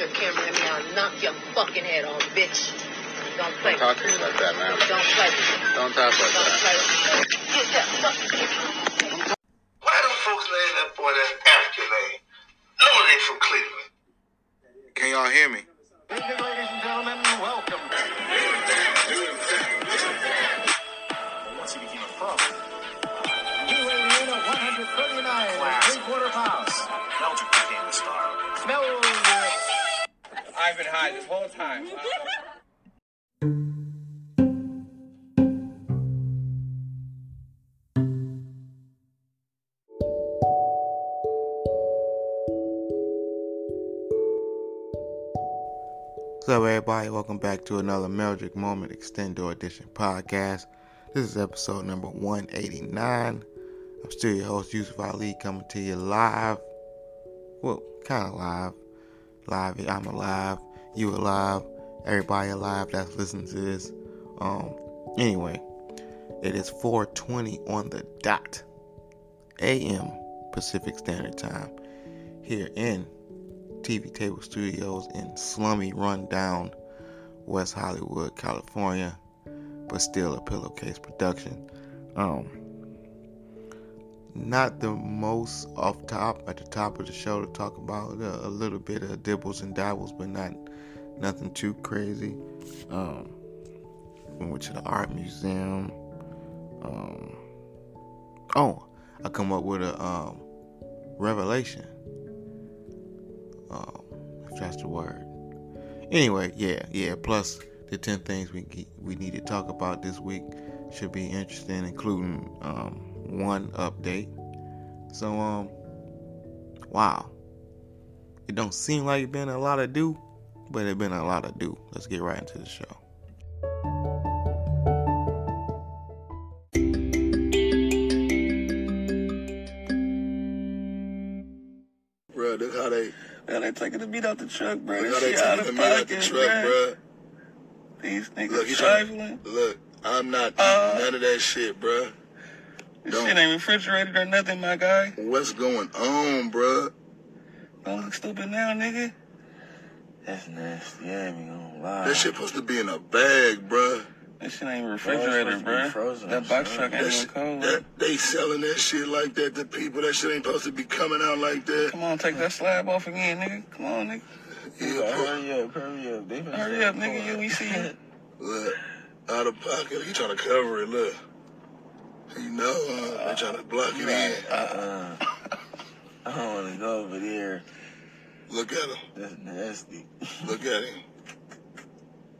your camera at me, I'll knock your fucking head off, bitch. Don't play. Talk to me like that, man. Don't play. Don't talk like Don't that. play. Get that fucking Why them folks name that boy that African name? No, they from Cleveland. Can y'all hear me? Ladies and gentlemen, welcome. Once he became a pro. He weighed in at 139 and I've been high this whole time. Up, everybody? Welcome back to another Meldrick Moment Extendo Edition podcast. This is episode number 189. I'm still your host, Yusuf Ali, coming to you live. Well, kind of live. Live, I'm alive. You alive. Everybody alive that's listening to this. Um, anyway, it is 4:20 on the dot, a.m. Pacific Standard Time, here in TV Table Studios in slummy, rundown West Hollywood, California, but still a pillowcase production. Um, not the most off top at the top of the show to talk about a, a little bit of dibbles and dabbles, but not nothing too crazy. Um, we went to the art museum. Um, oh, I come up with a um, revelation um, if that's the word. Anyway, yeah, yeah. Plus the ten things we we need to talk about this week should be interesting, including um, one update. So, um, wow, it don't seem like it been a lot of do, but it been a lot of do. Let's get right into the show. Bro, look how they, Man, they taking the meat out the truck, bro. look how they taking the meat out the truck, bro. These niggas Look, he trying, trifling. look, I'm not Uh, none of that shit, bro. This don't. shit ain't refrigerated or nothing, my guy. What's going on, bro? Don't look stupid now, nigga. That's nasty. I ain't even gonna lie. That shit supposed to be in a bag, bro. That shit ain't refrigerated, bro. Frozen, that box truck ain't That even cold. that, they selling that shit like that to people. That shit ain't supposed to be coming out like that. Come on, take that slab off again, nigga. Come on, nigga. Yeah, bro. Hurry up, hurry up. They finna Hurry up, nigga. pulling. You, we see it. Look, out of pocket. He trying to cover it. Look, you know, uh, they trying to block it in. Uh-uh. I don't wanna go over there. Look at him. That's nasty. Look at him.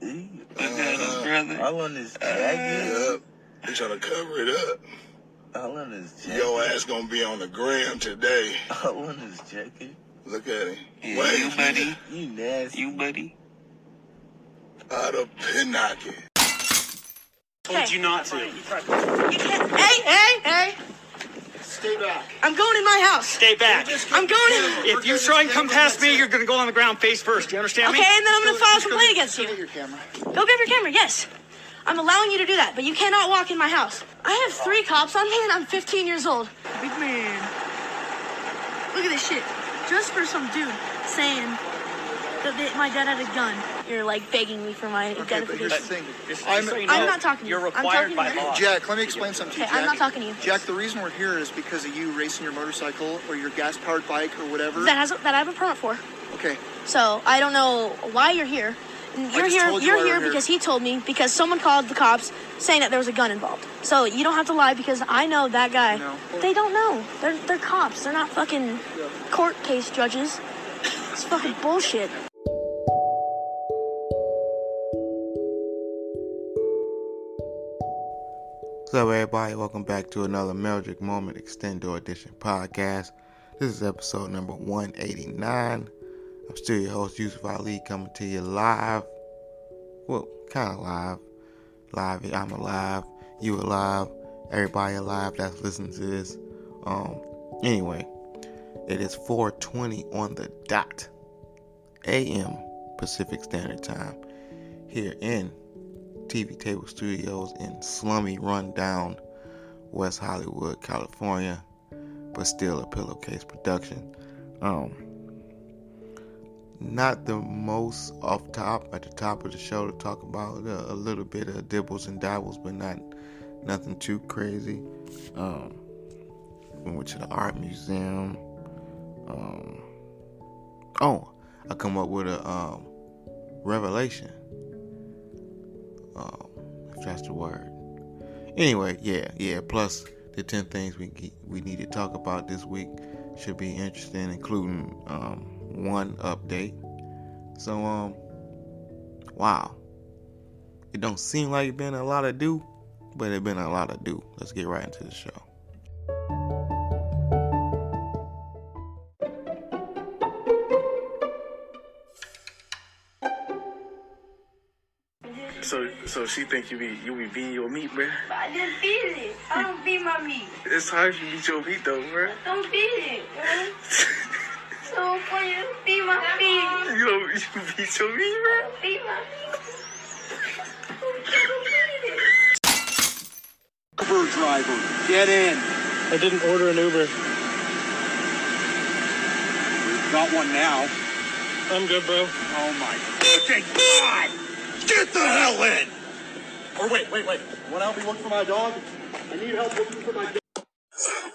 Ew. Look at his brother. All on his jacket. Yep. They trying to cover it up. All on his jacket. Your ass gonna be on the gram today. All on his jacket. Look at him. Yeah, Wait, you, buddy. You nasty. You, buddy. Out of pinocchio. Told you not to. You can't. Hey, hey, hey! Stay back. I'm going in my house. Stay back. I'm going in. If you try and come past me, you're gonna go on the ground face first. Do you understand me? Okay, and then I'm gonna file a complaint against you. Go get your camera. Go grab your camera. Yes, I'm allowing you to do that, but you cannot walk in my house. I have three cops on me, and I'm 15 years old. Big man. Look at this shit. Just for some dude saying that they, my dad had a gun. You're like begging me for my identification. Just, I'm- so you I'm not talking to you. You're I'm required talking by to you. law. Jack, let me explain something to you, Okay, Jack. I'm not talking to you. Jack, the reason we're here is because of you racing your motorcycle or your gas-powered bike or whatever. That has that I have a permit for. okay, So I don't know why you're here. And You're just here. told you You're why we're here here. because he told me because someone called the cops saying that there was a gun involved. So you don't have to lie because I know that guy. No. They don't know. They're they're cops. They're not fucking court case judges. It's fucking bullshit. What's up, everybody? Welcome back to another Meldrick Moment Extendo Edition podcast. This is episode number 189. I'm still your host, Yusuf Ali, coming to you live. Well, kind of live. Live, I'm alive. You alive. Everybody alive that's listening to this. Um, anyway, it is 4:20 on the dot, a.m. Pacific Standard Time, here in TV Table Studios in slummy, rundown West Hollywood, California, but still a pillowcase production. Um, not the most off top at the top of the show to talk about a, a little bit of dibbles and dabbles, but not nothing too crazy. Um, we went to the art museum. Um, oh, I come up with a um, revelation. Um, if that's the word. Anyway, yeah, yeah. Plus the ten things we we need to talk about this week should be interesting, including um, one update. So um, wow, it don't seem like it been a lot of do, but it been a lot of do. Let's get right into the show. So, so she think you be you be beating your meat, bruh? I didn't beat it. I don't beat my meat. It's hard if you beat your meat though, bruh. Don't beat it, bro. So for you to beat my feet. You don't you beat your meat, bruh? Beat my meat. Uber driver, get in. I didn't order an Uber. Got one now. I'm good, bro. Oh my fucking god! Get the hell in! Or wait, wait, wait. Want to help me look for my dog? I need help looking for my dog.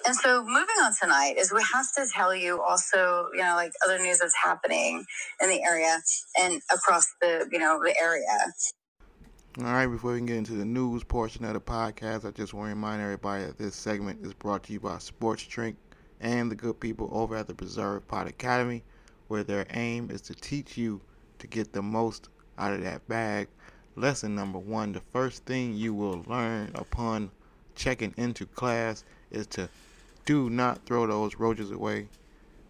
And so moving on tonight is we have to tell you also, you know, like other news that's happening in the area and across the, you know, the area. All right, before we can get into the news portion of the podcast, I just want to remind everybody that this segment is brought to you by Sports Drink and the good people over at the Preserve Pot Academy, where their aim is to teach you to get the most out of that bag. Lesson number one the first thing you will learn upon checking into class is to do not throw those roaches away.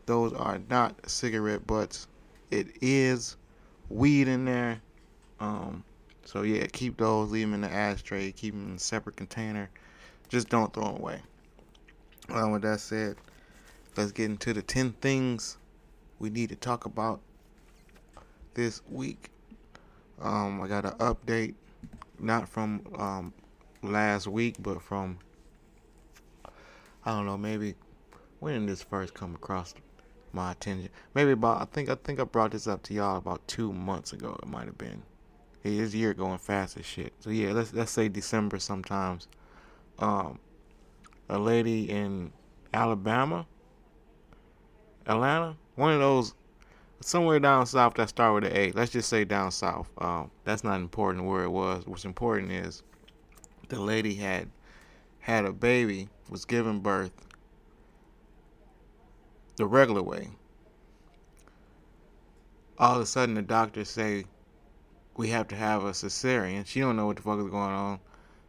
Those are not cigarette butts. It is weed in there. Um, so yeah, keep those, leave them in the ashtray, keep them in a separate container. Just don't throw them away. Well, with that said, let's get into the 10 things we need to talk about this week. Um, I got an update, not from um, last week, but from I don't know, maybe when did this first come across my attention? Maybe about I think I think I brought this up to y'all about two months ago. It might have been. Hey, this year going fast as shit. So yeah, let's let's say December sometimes. Um, a lady in Alabama, Atlanta, one of those somewhere down south that start with an A. Let's just say down south. Um, that's not important where it was. What's important is the lady had had a baby, was giving birth the regular way. All of a sudden, the doctors say we have to have a cesarean. She don't know what the fuck is going on,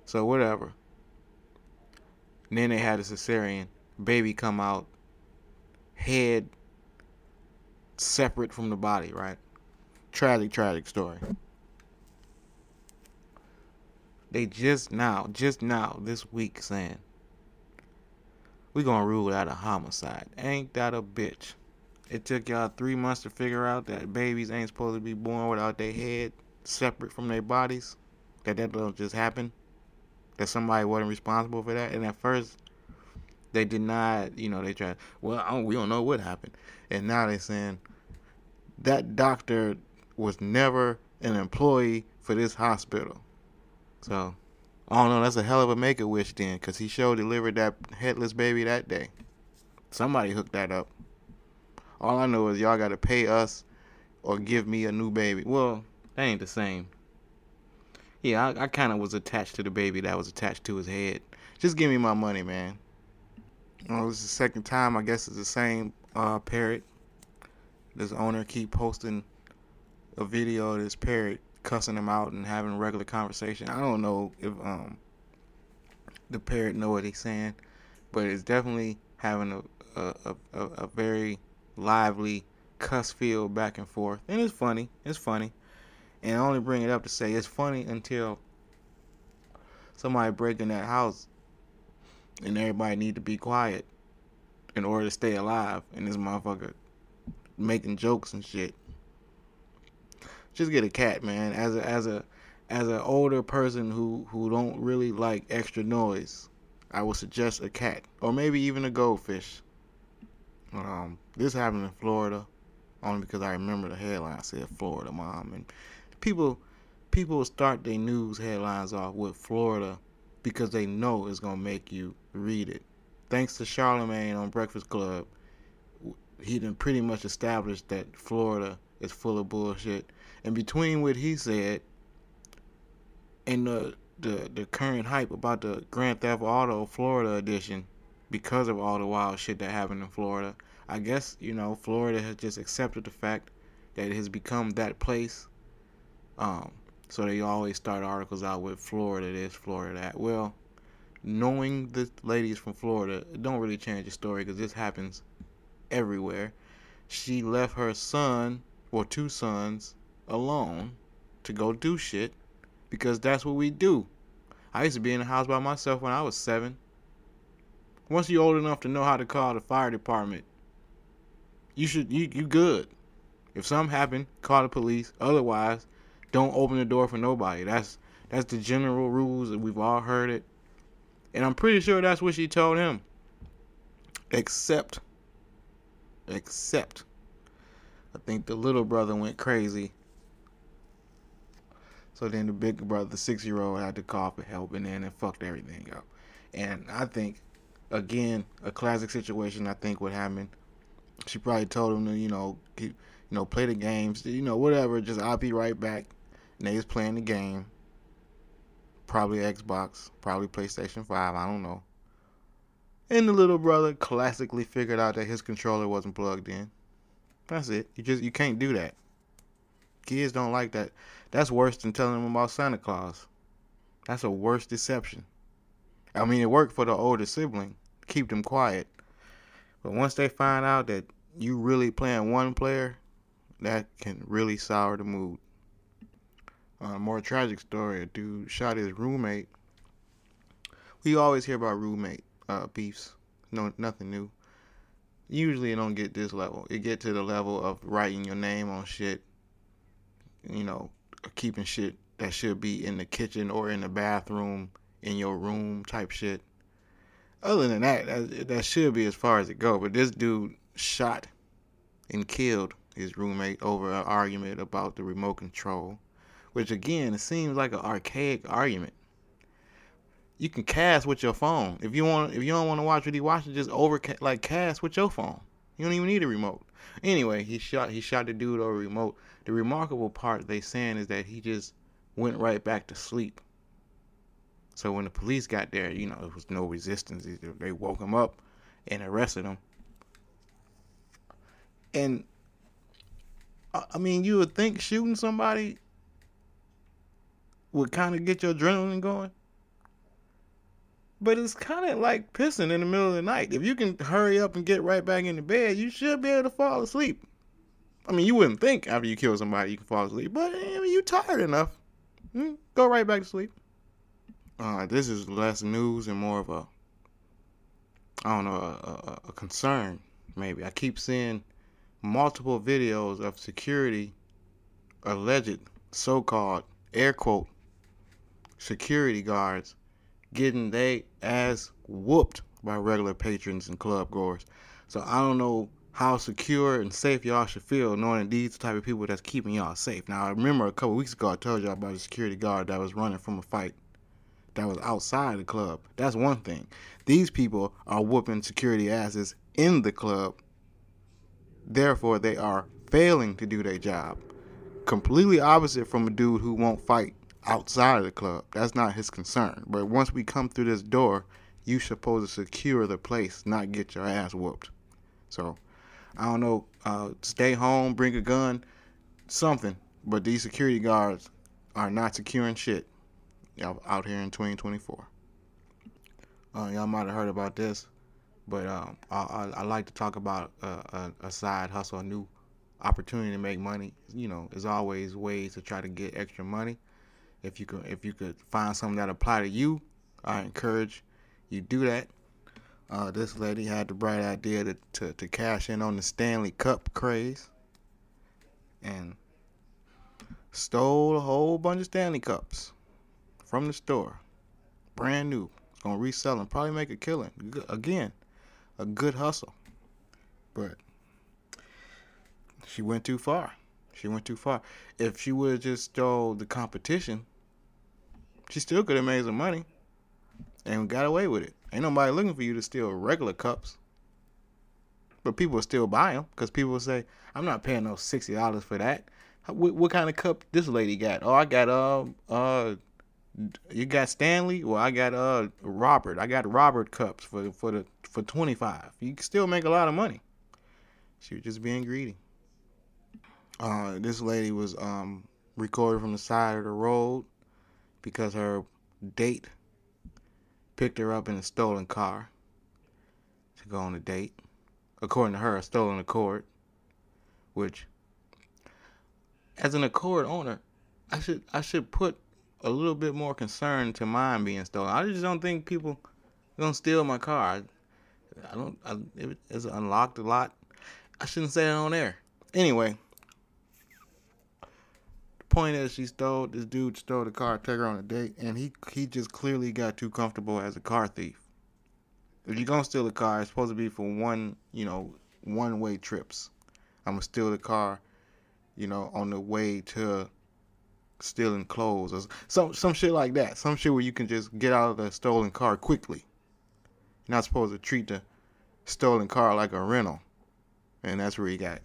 so whatever. And then they had a cesarean. Baby come out, head separate from the body, right? Tragic, tragic story. They just now, just now, this week saying, we gonna rule out a homicide. Ain't that a bitch? It took y'all three months to figure out that babies ain't supposed to be born without their head separate from their bodies. That that don't just happen. That somebody wasn't responsible for that. And at first, they denied. You know, they tried. Well, don't, we don't know what happened. And now they're saying that doctor was never an employee for this hospital. So, I don't know. That's a hell of a make a wish then, because he sure delivered that headless baby that day. Somebody hooked that up. All I know is y'all got to pay us or give me a new baby. Well, that ain't the same. Yeah, I, I kind of was attached to the baby that was attached to his head. Just give me my money, man. Well, this is the second time. I guess it's the same uh, parrot. This owner keep posting a video of this parrot cussing him out and having a regular conversation. I don't know if um the parrot know what he's saying, but it's definitely having a a, a, a very lively cuss feel back and forth. And it's funny. It's funny. And I only bring it up to say it's funny until somebody break in that house and everybody need to be quiet in order to stay alive and this motherfucker making jokes and shit. Just get a cat, man. As a as a as an older person who who don't really like extra noise, I would suggest a cat or maybe even a goldfish. Um, this happened in Florida. only because I remember the headline said Florida mom, and people people start their news headlines off with Florida because they know it's gonna make you read it. Thanks to Charlemagne on Breakfast Club, he done pretty much established that Florida is full of bullshit. And between what he said and the the, the current hype about the Grand Theft Auto Florida edition, because of all the wild shit that happened in Florida, I guess you know Florida has just accepted the fact that it has become that place. Um, so they always start articles out with Florida this, Florida that. Well, knowing the ladies from Florida, don't really change the story because this happens everywhere. She left her son or two sons alone to go do shit because that's what we do. I used to be in the house by myself when I was seven. Once you're old enough to know how to call the fire department, you should you you good. If something happened, call the police. Otherwise, don't open the door for nobody. That's that's the general rules that we've all heard it. And I'm pretty sure that's what she told him. Except except I think the little brother went crazy. So then the big brother, the six year old, had to call for help and then it fucked everything up. And I think, again, a classic situation, I think what happened. She probably told him to, you know, keep, you know, play the games, you know, whatever, just I'll be right back. And they was playing the game. Probably Xbox, probably PlayStation 5, I don't know. And the little brother classically figured out that his controller wasn't plugged in. That's it. You just you can't do that. Kids don't like that. That's worse than telling them about Santa Claus. That's a worse deception. I mean, it worked for the older sibling, keep them quiet. But once they find out that you really playing one player, that can really sour the mood. Uh, a more tragic story: a dude shot his roommate. We always hear about roommate uh, beefs. No, nothing new. Usually it don't get this level. It get to the level of writing your name on shit. You know, keeping shit that should be in the kitchen or in the bathroom in your room type shit. Other than that, that, that should be as far as it go. But this dude shot and killed his roommate over an argument about the remote control, which again, it seems like an archaic argument you can cast with your phone. If you want, if you don't want to watch what he watching, just over like cast with your phone. You don't even need a remote. Anyway, he shot he shot the dude over remote. The remarkable part they saying is that he just went right back to sleep. So when the police got there, you know, there was no resistance. They woke him up and arrested him. And I mean, you would think shooting somebody would kind of get your adrenaline going. But it's kind of like pissing in the middle of the night. If you can hurry up and get right back into bed, you should be able to fall asleep. I mean, you wouldn't think after you kill somebody you can fall asleep, but I mean, you tired enough. Hmm, go right back to sleep. Uh, this is less news and more of a, I don't know, a, a, a concern, maybe. I keep seeing multiple videos of security, alleged so called, air quote, security guards getting they ass whooped by regular patrons and club goers. So I don't know how secure and safe y'all should feel knowing these type of people that's keeping y'all safe. Now I remember a couple weeks ago I told y'all about a security guard that was running from a fight that was outside the club. That's one thing. These people are whooping security asses in the club. Therefore they are failing to do their job. Completely opposite from a dude who won't fight outside of the club. That's not his concern. But once we come through this door, you supposed to secure the place, not get your ass whooped. So, I don't know. Uh, stay home, bring a gun, something. But these security guards are not securing shit Y'all out here in 2024. Uh, y'all might have heard about this, but um, I, I, I, like to talk about a, a, side hustle, a new opportunity to make money. You know, there's always ways to try to get extra money. If you could if you could find something that apply to you, I encourage you do that. Uh, this lady had the bright idea to, to, to cash in on the Stanley Cup craze and stole a whole bunch of Stanley Cups from the store. Brand new. To resell them. Probably make a killing. Again, a good hustle. But she went too far. She went too far. If she would have just stole the competition, she still could have made some money and got away with it. Ain't nobody looking for you to steal regular cups. But people still buy them because people say, I'm not paying no $60 for that. What, what, kind of cup this lady got? Oh, I got, uh, uh, you got Stanley? Well, I got, uh, Robert. I got Robert cups for, for the, for 25. You can still make a lot of money. She was just being greedy. Uh, this lady was, um, recorded from the side of the road because her date picked her up in a stolen car to go on a date. According to her, a stolen Accord, which, as an Accord owner, I should I should put a little bit more concern to mine being stolen. I just don't think people gonna steal my car. I, I don't. I, it's unlocked a lot. I shouldn't say it on air. Anyway, point is she stole this dude stole the car, took her on a date, and he he just clearly got too comfortable as a car thief. If you're gonna steal a car, it's supposed to be for one, you know, one way trips. I'm gonna steal the car, you know, on the way to stealing clothes or some some shit like that. Some shit where you can just get out of the stolen car quickly. You're not supposed to treat the stolen car like a rental, and that's where he got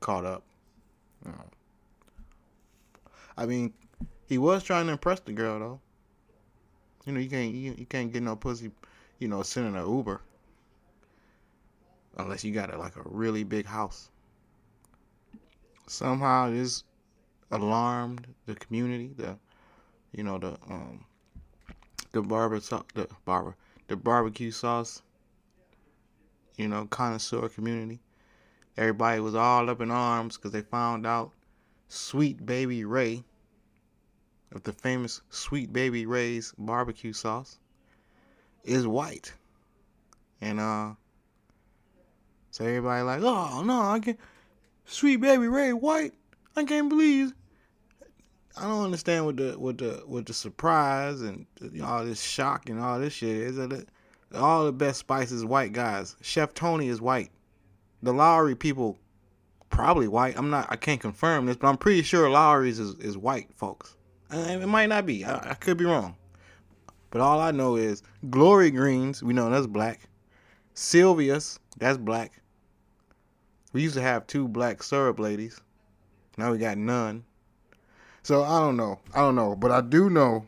caught up. You know. I mean, he was trying to impress the girl though. You know, you can't you, you can't get no pussy, you know, sending an Uber unless you got a, like a really big house. Somehow this alarmed the community, the you know the um the barber the barber the barbecue sauce you know connoisseur community. Everybody was all up in arms because they found out Sweet Baby Ray of the famous Sweet Baby Ray's barbecue sauce is white. And uh so everybody like, oh no, I can't Sweet Baby Ray white. I can't believe I don't understand what the what the what the surprise and all this shock and all this shit is. All the best spices white guys. Chef Tony is white. The Lawry people probably white. I'm not. I can't confirm this, but I'm pretty sure Lawry's is, is white, folks. Uh, it might not be. I, I, could be wrong. But all I know is Glory Greens. We know that's black. Sylvia's. That's black. We used to have two black syrup ladies. Now we got none. So I don't know. I don't know. But I do know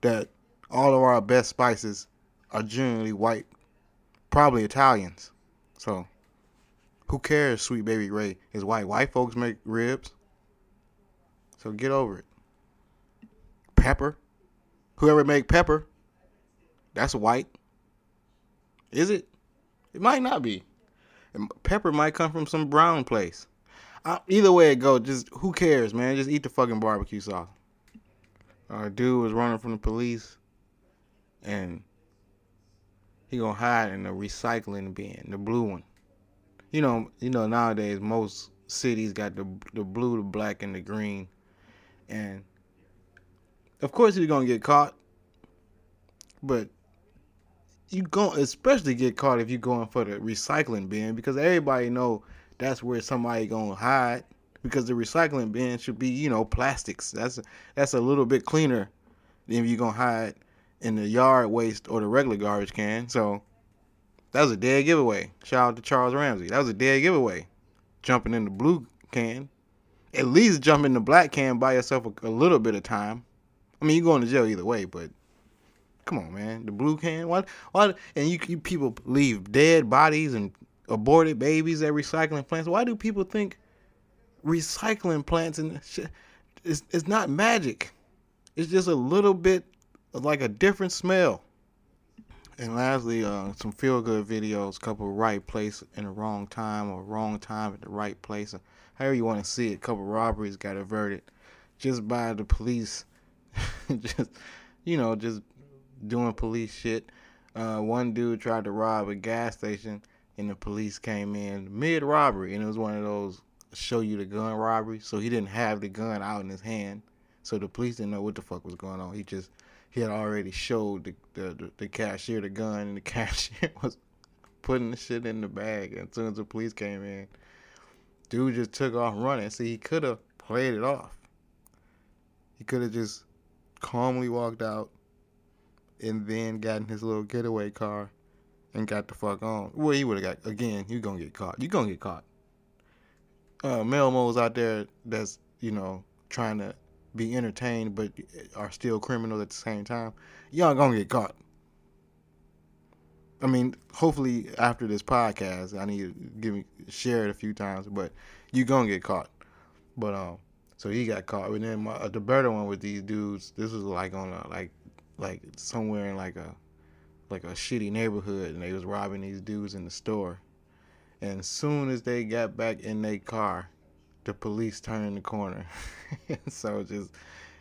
that all of our best spices are generally white. Probably Italians. So who cares, sweet baby Ray is white. White folks make ribs. So get over it. Pepper. Whoever make pepper, that's white. Is it? It might not be. Pepper might come from some brown place. Uh, either way it go, just who cares, man? Just eat the fucking barbecue sauce. Our dude was running from the police, and he gonna hide in the recycling bin, the blue one you know, you know nowadays most cities got the the blue, the black, and the green, and of course you're gonna get caught, but you go especially get caught if you're going for the recycling bin because everybody know that's where somebody gonna hide because the recycling bin should be you know plastics. That's that's a little bit cleaner than if you're gonna hide in the yard waste or the regular garbage can. So that was a dead giveaway. Shout out to Charles Ramsey. That was a dead giveaway. Jumping in the blue can. At least jump in the black can, buy yourself a, a little bit of time. I mean, you're going to jail either way, but come on, man. The blue can. Why? Why? And you, you people leave dead bodies and aborted babies at recycling plants. Why do people think recycling plants and shit? It's, not magic. It's just a little bit like a different smell. And lastly, uh, some feel good videos, couple right place in the wrong time or wrong time at the right place, however you want to see it. A couple robberies got averted just by the police, just you know, just doing police shit. Uh, one dude tried to rob a gas station, and the police came in mid robbery, and it was one of those show you the gun robbery. So he didn't have the gun out in his hand, so the police didn't know what the fuck was going on. He just he had already showed the, the, the cashier the gun, and the cashier was putting the shit in the bag. as soon as the police came in, dude just took off running. See, he could have played it off. He could have just calmly walked out and then got in his little getaway car and got the fuck on. Well, he would have got again. You gonna get caught. You gonna get caught. Uh, Melmos out there that's you know trying to be entertained but are still criminals at the same time. Y'all gonna get caught. I mean, hopefully after this podcast, I need to give me share it a few times, but you gonna get caught. But um, so he got caught. And then my, uh, the better one with these dudes, this was like on a like like somewhere in like a like a shitty neighborhood, and they was robbing these dudes in the store. And soon as they got back in their car, the police turned the corner. so it just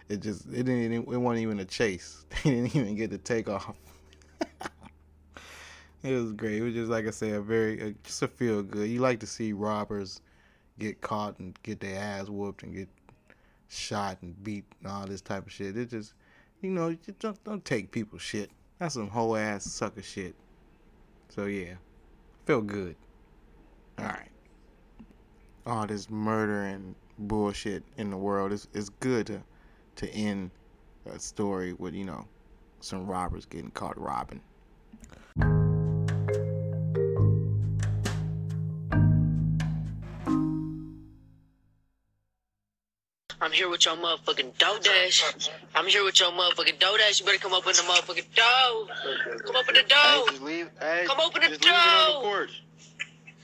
it just it didn't it wasn't even a chase. They didn't even get to take off. it was great. It was just like I said, a very uh, just a feel good. You like to see robbers get caught and get their ass whooped and get shot and beat and all this type of shit. It just you know, just don't don't take people's shit. That's some whole ass sucker shit. So yeah, feel good. All right. All this murder and bullshit in the world is it's good to to end a story with you know some robbers getting caught robbing. I'm here with your motherfucking dough dash. I'm here with your motherfucking dough dash. You better come open the motherfucking dough. Come open the Hey, leave. Hey, Come open the just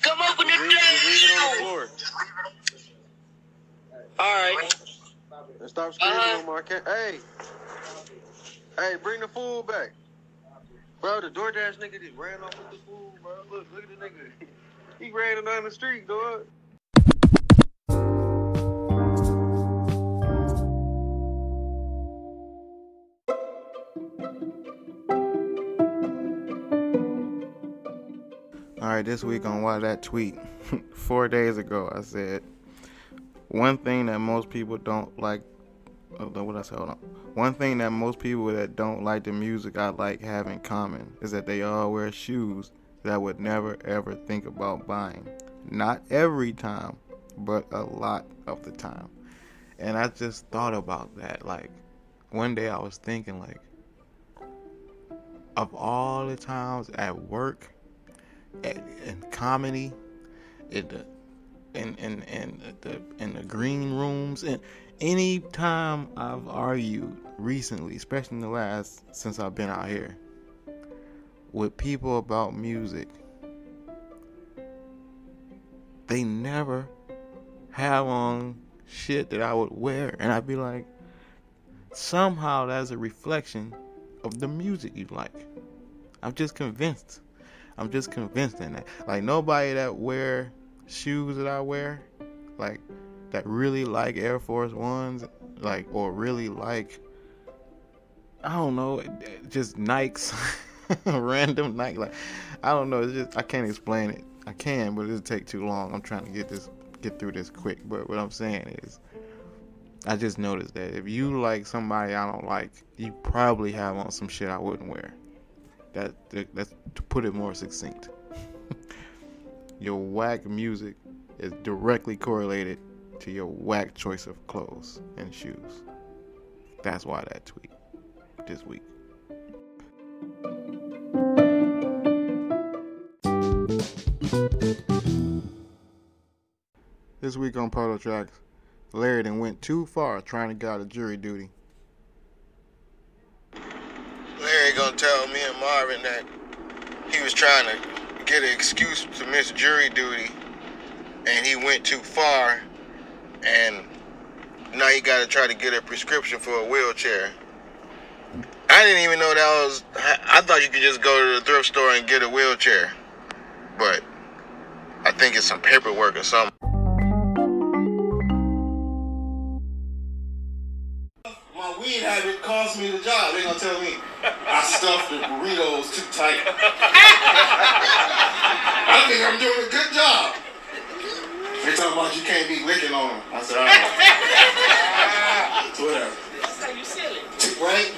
Come open the Leave, just leave it on the door. floor. All right. And stop screaming Uh-huh. on my cat. Hey, hey, bring the food back, bro. The DoorDash nigga just ran off with the food, bro. Look, look at the nigga. He ran down the street, dog. Right, this week on why that tweet four days ago, I said one thing that most people don't like. Oh, what I say? Hold on. One thing that most people that don't like the music I like have in common is that they all wear shoes that I would never ever think about buying. Not every time, but a lot of the time. And I just thought about that. Like one day I was thinking like of all the times at work in comedy, in the in in in the in the green rooms, and any time I've argued recently, especially in the last since I've been out here, with people about music, they never have on shit that I would wear, and I'd be like, somehow that's a reflection of the music you like. I'm just convinced. I'm just convinced in that. Like nobody that wear shoes that I wear, like that really like Air Force Ones, like or really like I don't know, just Nikes, random Nike. Like I don't know. It's just I can't explain it. I can, but it'll take too long. I'm trying to get this get through this quick. But what I'm saying is, I just noticed that if you like somebody I don't like, you probably have on some shit I wouldn't wear. That that's to put it more succinct. your whack music is directly correlated to your whack choice of clothes and shoes. That's why that tweet this week. This week on Polo Tracks, Larry then went too far trying to get out of jury duty. Larry gonna tell me and Marvin that he was trying to get an excuse to miss jury duty, and he went too far, and now he got to try to get a prescription for a wheelchair. I didn't even know that was. I thought you could just go to the thrift store and get a wheelchair, but I think it's some paperwork or something. Weed habit cost me the job. They gonna tell me I stuffed the burritos too tight. I think I'm doing a good job. They talking about you can't be licking on them. I said, all right. Whatever. That's how you sell it. Right?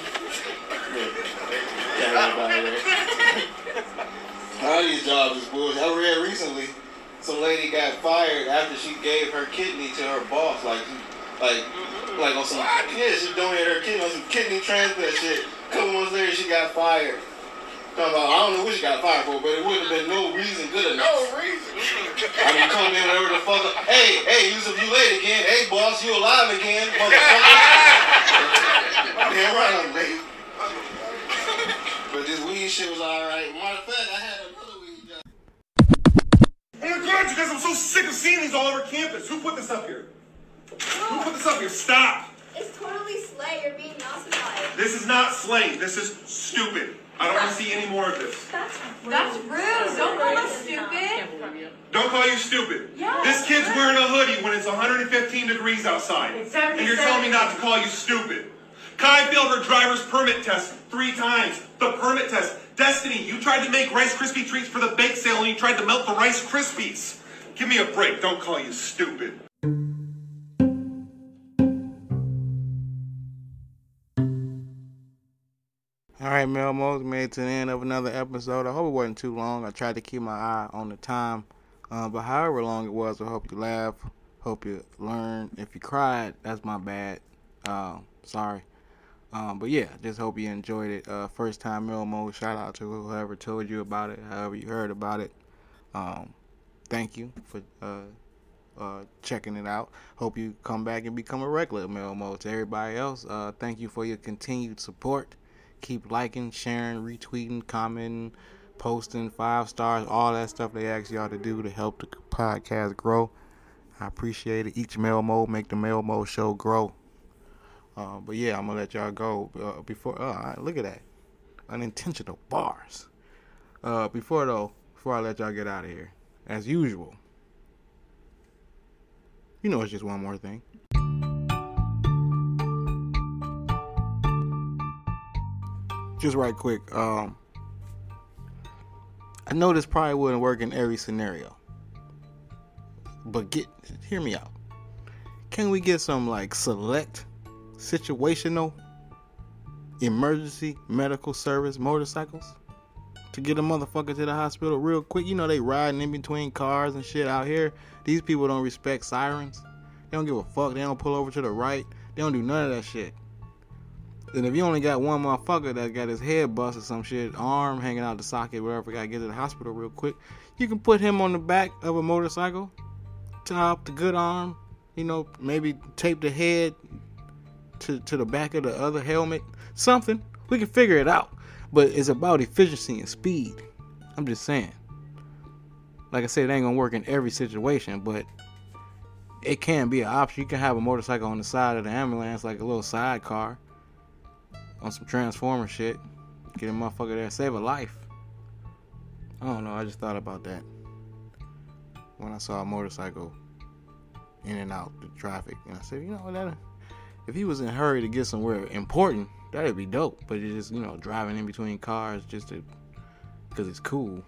Yeah. Got everybody there. All these jobs is bullshit. I read recently some lady got fired after she gave her kidney to her boss. Like, like mm-hmm. like on some, yeah, she donated her kidney on some kidney transplant shit. A couple months later, she got fired. Talking about, I don't know what she got fired for, but it wouldn't have been no reason good enough. No reason. I mean, come in whatever the fuck. Hey, hey, Yusuf, you late again. Hey, boss, you alive again, motherfucker. Damn right I'm late. But this weed shit was alright. Matter of fact, I had another weed job. Oh I'm glad you guys. I'm so sick of seeing these all over campus. Who put this up here? Who put this up here? Stop. It's totally slay. You're being ossified. This is not Slay. This is stupid. I don't want to see any more of this. That's That's rude. Don't call us stupid. Don't call you stupid. Yeah. This kid's wearing a hoodie when it's 115 degrees outside. It's and you're telling me not to call you stupid. Kai failed her driver's permit test three times. The permit test. Destiny, you tried to make Rice Krispie treats for the bake sale and you tried to melt the Rice Krispies. Give me a break. Don't call you stupid. All right, Mel Mose made to the end of another episode. I hope it wasn't too long. I tried to keep my eye on the time, uh, but however long it was, I hope you laugh, hope you learn. If you cried, that's my bad. Uh, sorry. Um, but yeah, just hope you enjoyed it. Uh, first time Melmo, Shout out to whoever told you about it, however you heard about it. Um, thank you for uh, uh, checking it out. Hope you come back and become a regular Melmo. To everybody else, uh, thank you for your continued support. Keep liking, sharing, retweeting, commenting, posting, five stars, all that stuff they ask y'all to do to help the podcast grow. I appreciate it. Each Mel Mo make the Mel Mo show grow. Uh, but yeah, I'm gonna let y'all go uh, before. Uh, look at that, unintentional bars. Uh, before though, before I let y'all get out of here, as usual, you know it's just one more thing. Just right quick, um, I know this probably wouldn't work in every scenario, but get hear me out. Can we get some like select situational emergency medical service motorcycles to get a motherfucker to the hospital real quick? You know they riding in between cars and shit out here. These people don't respect sirens. They don't give a fuck. They don't pull over to the right. They don't do none of that shit. And if you only got one motherfucker that got his head busted, or some shit, arm hanging out the socket, whatever, gotta get to the hospital real quick, you can put him on the back of a motorcycle, tie top the good arm, you know, maybe tape the head to, to the back of the other helmet, something. We can figure it out. But it's about efficiency and speed. I'm just saying. Like I said, it ain't gonna work in every situation, but it can be an option. You can have a motorcycle on the side of the ambulance, like a little sidecar, on some transformer shit. Get a motherfucker there, save a life. I don't know. I just thought about that when I saw a motorcycle in and out the traffic, and I said, you know, that if he was in a hurry to get somewhere important, that'd be dope. But it's just, you know, driving in between cars just to, because it's cool.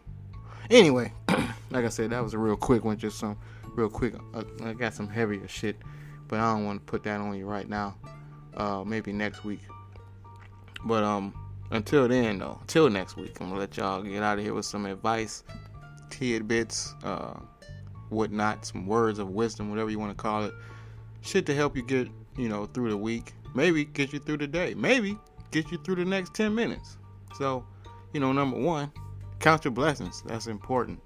Anyway, like I said, that was a real quick one, just some real quick. Uh, I got some heavier shit, but I don't want to put that on you right now. Uh, maybe next week. But um, until then though, until next week, I'm gonna let y'all get out of here with some advice, tidbits, uh, whatnot, some words of wisdom, whatever you want to call it. Shit to help you get, you know, through the week. Maybe get you through the day. Maybe get you through the next 10 minutes. So, you know, number one, count your blessings. That's important.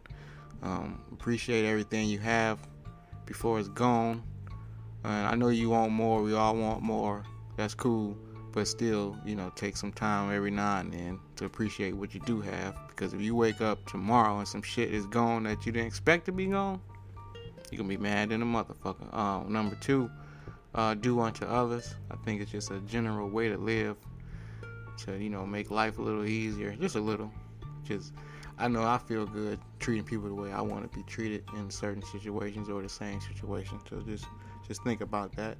Um, appreciate everything you have before it's gone. And I know you want more. We all want more. That's cool. But still, you know, take some time every now and then to appreciate what you do have. Because if you wake up tomorrow and some shit is gone that you didn't expect to be gone, you're to be mad than a motherfucker. Um, number two, uh, do unto others. I think it's just a general way to live. To, you know, make life a little easier. Just a little. Just, I know I feel good treating people the way I want to be treated in certain situations or the same situation. So just, just think about that.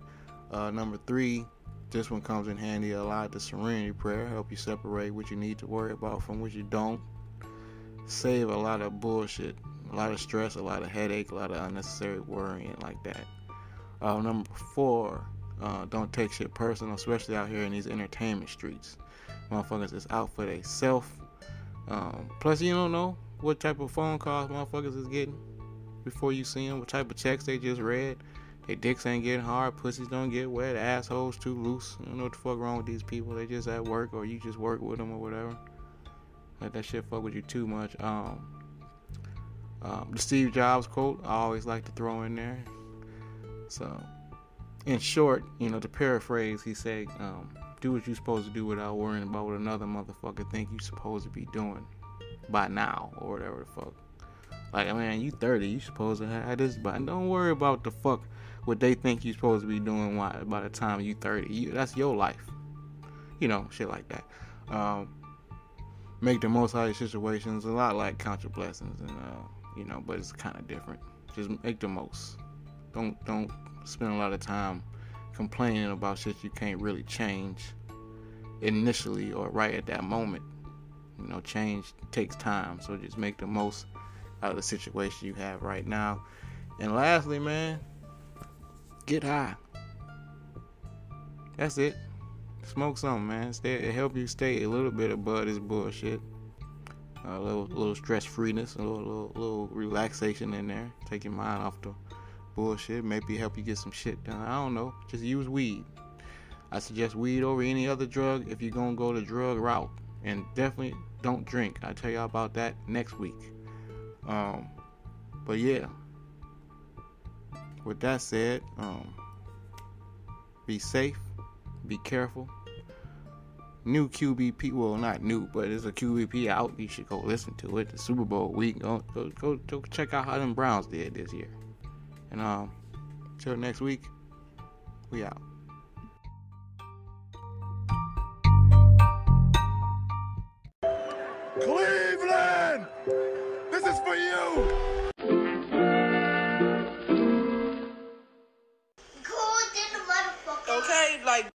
Uh, number three, this one comes in handy a lot. The Serenity Prayer help you separate what you need to worry about from what you don't. Save a lot of bullshit, a lot of stress, a lot of headache, a lot of unnecessary worrying like that. Uh, number four, uh, don't take shit personal, especially out here in these entertainment streets. Motherfuckers is out for they self. Um, plus, you don't know what type of phone calls motherfuckers is getting before you see them, what type of checks they just read. They dicks ain't getting hard, pussies don't get wet, assholes too loose. I don't know what the fuck wrong with these people. They just at work or you just work with them or whatever. Let that shit fuck with you too much. Um, um, the Steve Jobs quote I always like to throw in there. So, in short, you know, to paraphrase, he said, um, "Do what you're supposed to do without worrying about what another motherfucker think you're supposed to be doing by now or whatever the fuck." Like, man, you 30, you supposed to have this, but don't worry about the fuck what they think you're supposed to be doing by the time you're 30. You, that's your life. You know, shit like that. Um, make the most out of situations. A lot like count your blessings, and uh, you know, but it's kind of different. Just make the most. Don't don't spend a lot of time complaining about shit you can't really change initially or right at that moment. You know, change takes time, so just make the most out of the situation you have right now. And lastly, man, get high. That's it. Smoke something, man. Stay, it help you stay a little bit above this bullshit. A little, little stress freeness, a little, little, little relaxation in there. Take your mind off the bullshit. Maybe help you get some shit done. I don't know. Just use weed. I suggest weed over any other drug if you're gonna go the drug route. And definitely don't drink. I'll tell y'all about that next week. Um, but yeah. With that said, um, be safe, be careful. New QBP, well, not new, but it's a QBP out. You should go listen to it. The Super Bowl week. Go, go, go, go check out how them Browns did this year. And um, till next week, we out.